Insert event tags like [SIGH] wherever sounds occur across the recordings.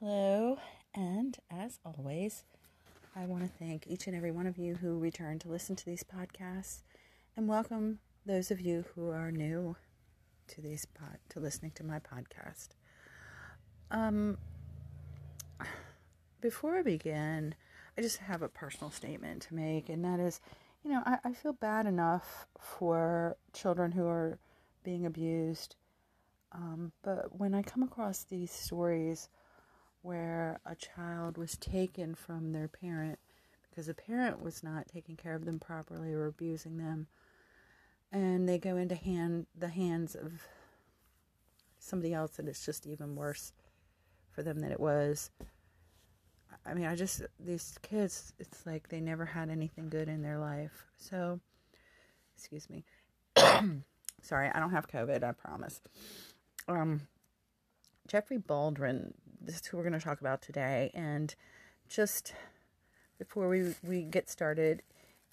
Hello, and as always, I want to thank each and every one of you who return to listen to these podcasts, and welcome those of you who are new to these pod to listening to my podcast. Um, before I begin, I just have a personal statement to make, and that is, you know, I, I feel bad enough for children who are being abused, um, but when I come across these stories where a child was taken from their parent because the parent was not taking care of them properly or abusing them. And they go into hand the hands of somebody else and it's just even worse for them than it was. I mean i just these kids it's like they never had anything good in their life. So excuse me. [COUGHS] Sorry i don't have covid i promise. Um jeffrey baldwin this is who we're going to talk about today. And just before we, we get started,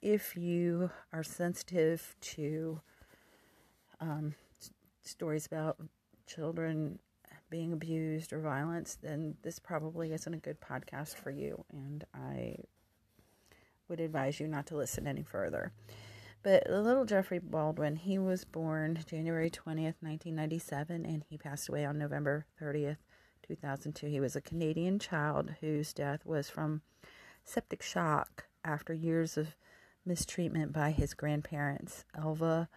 if you are sensitive to um, stories about children being abused or violence, then this probably isn't a good podcast for you. And I would advise you not to listen any further. But little Jeffrey Baldwin, he was born January 20th, 1997, and he passed away on November 30th, 2002. He was a Canadian child whose death was from septic shock after years of mistreatment by his grandparents, Elva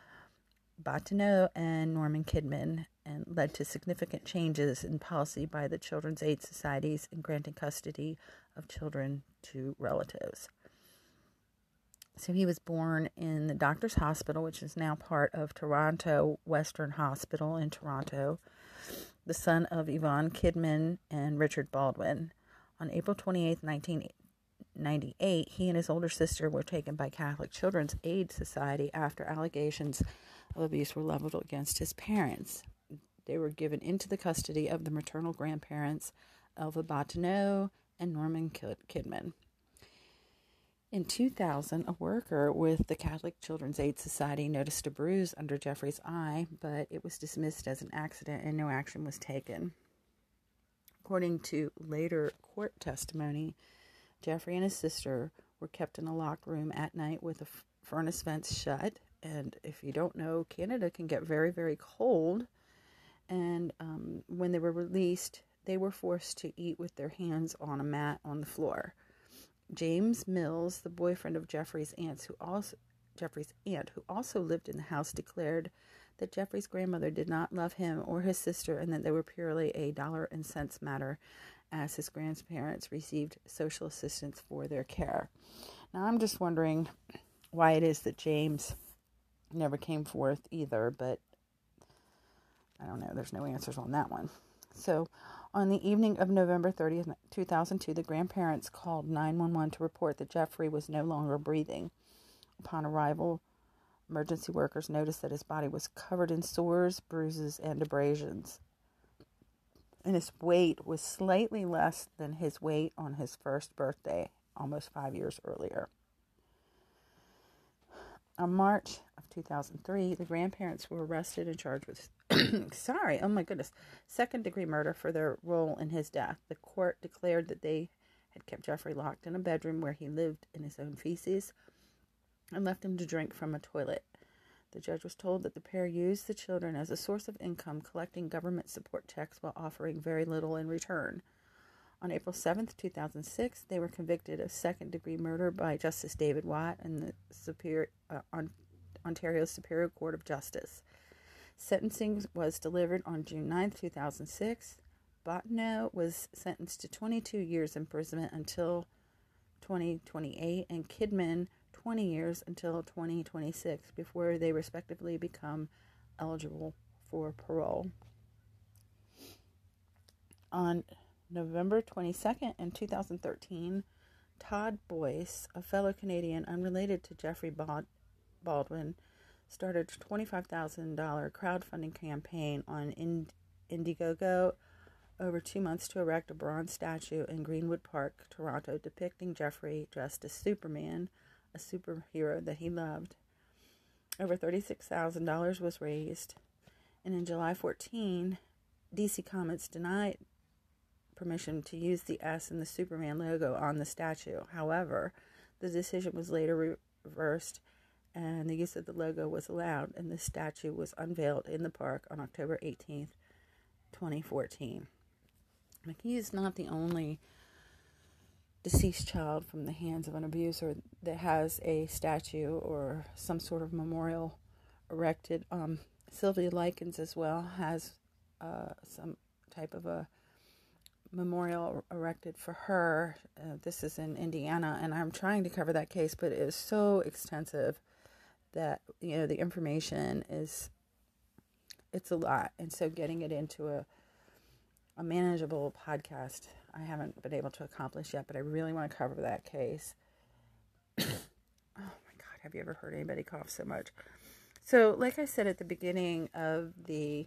Bottineau and Norman Kidman, and led to significant changes in policy by the Children's Aid Societies in granting custody of children to relatives. So he was born in the Doctors Hospital, which is now part of Toronto Western Hospital in Toronto the son of Yvonne Kidman and Richard Baldwin. On April 28, 1998, he and his older sister were taken by Catholic Children's Aid Society after allegations of abuse were leveled against his parents. They were given into the custody of the maternal grandparents, Elva Bottineau and Norman Kidman. In 2000, a worker with the Catholic Children's Aid Society noticed a bruise under Jeffrey's eye, but it was dismissed as an accident and no action was taken. According to later court testimony, Jeffrey and his sister were kept in a locked room at night with a furnace vents shut. And if you don't know, Canada can get very, very cold. And um, when they were released, they were forced to eat with their hands on a mat on the floor. James Mills, the boyfriend of Jeffrey's aunt, who also Jeffrey's aunt, who also lived in the house, declared that Jeffrey's grandmother did not love him or his sister and that they were purely a dollar and cents matter as his grandparents received social assistance for their care. Now, I'm just wondering why it is that James never came forth either, but I don't know. There's no answers on that one. So, on the evening of November 30, 2002, the grandparents called 911 to report that Jeffrey was no longer breathing. Upon arrival, emergency workers noticed that his body was covered in sores, bruises, and abrasions. And his weight was slightly less than his weight on his first birthday, almost five years earlier. On March of 2003, the grandparents were arrested and charged with, [CLEARS THROAT] sorry, oh my goodness, second degree murder for their role in his death. The court declared that they had kept Jeffrey locked in a bedroom where he lived in his own feces and left him to drink from a toilet. The judge was told that the pair used the children as a source of income, collecting government support checks while offering very little in return. On April 7, 2006, they were convicted of second degree murder by Justice David Watt in the Superior, uh, on Ontario Superior Court of Justice. Sentencing was delivered on June 9, 2006. Bottineau was sentenced to 22 years imprisonment until 2028, and Kidman 20 years until 2026 before they respectively become eligible for parole. On November 22nd in 2013, Todd Boyce, a fellow Canadian unrelated to Jeffrey Baldwin, started a $25,000 crowdfunding campaign on Indiegogo over two months to erect a bronze statue in Greenwood Park, Toronto, depicting Jeffrey dressed as Superman, a superhero that he loved. Over $36,000 was raised. And in July 14, DC Comics denied permission to use the S and the Superman logo on the statue. However, the decision was later reversed and the use of the logo was allowed, and the statue was unveiled in the park on October 18th, 2014. McKee is not the only deceased child from the hands of an abuser that has a statue or some sort of memorial erected. Um, Sylvia Likens as well has uh, some type of a memorial erected for her. Uh, this is in Indiana, and I'm trying to cover that case, but it is so extensive that you know the information is it's a lot, and so getting it into a a manageable podcast I haven't been able to accomplish yet, but I really want to cover that case. [COUGHS] oh my God, have you ever heard anybody cough so much? So, like I said at the beginning of the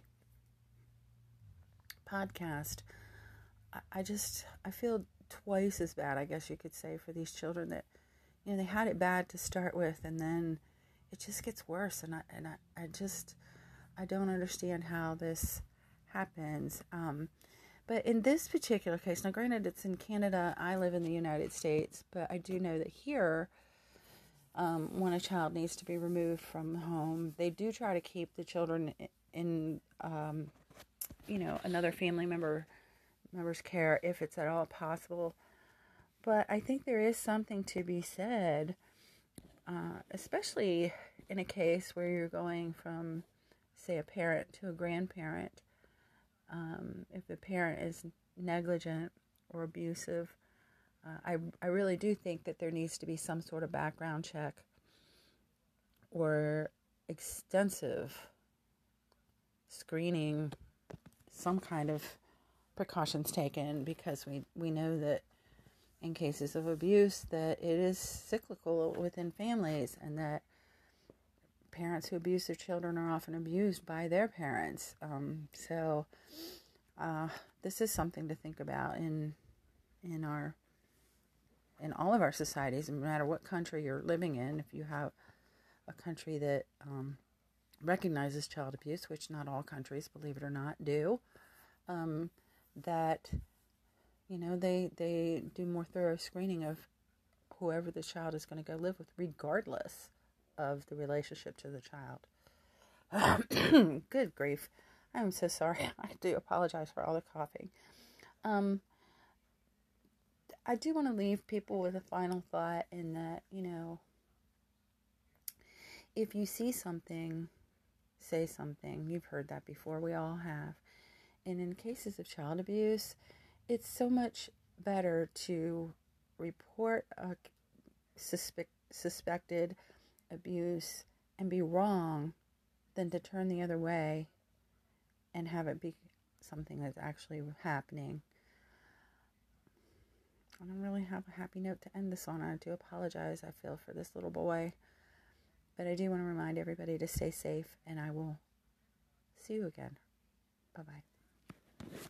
podcast, I just I feel twice as bad, I guess you could say, for these children that you know they had it bad to start with, and then it just gets worse, and I and I, I just I don't understand how this happens. Um, but in this particular case, now granted it's in Canada, I live in the United States, but I do know that here, um, when a child needs to be removed from home, they do try to keep the children in, um, you know, another family member members care if it's at all possible. But I think there is something to be said, uh, especially in a case where you're going from, say, a parent to a grandparent. Um, if the parent is negligent or abusive, uh, I, I really do think that there needs to be some sort of background check or extensive screening, some kind of precautions taken because we, we know that in cases of abuse that it is cyclical within families and that parents who abuse their children are often abused by their parents. Um, so uh, this is something to think about in in our in all of our societies, no matter what country you're living in. If you have a country that um, recognizes child abuse, which not all countries, believe it or not, do, um, that you know they they do more thorough screening of whoever the child is going to go live with regardless of the relationship to the child. [CLEARS THROAT] Good grief. I'm so sorry. [LAUGHS] I do apologize for all the coughing. Um i do want to leave people with a final thought in that you know if you see something say something you've heard that before we all have and in cases of child abuse, it's so much better to report a suspect, suspected abuse and be wrong than to turn the other way and have it be something that's actually happening. I don't really have a happy note to end this on. I do apologize, I feel, for this little boy. But I do want to remind everybody to stay safe, and I will see you again. Bye bye.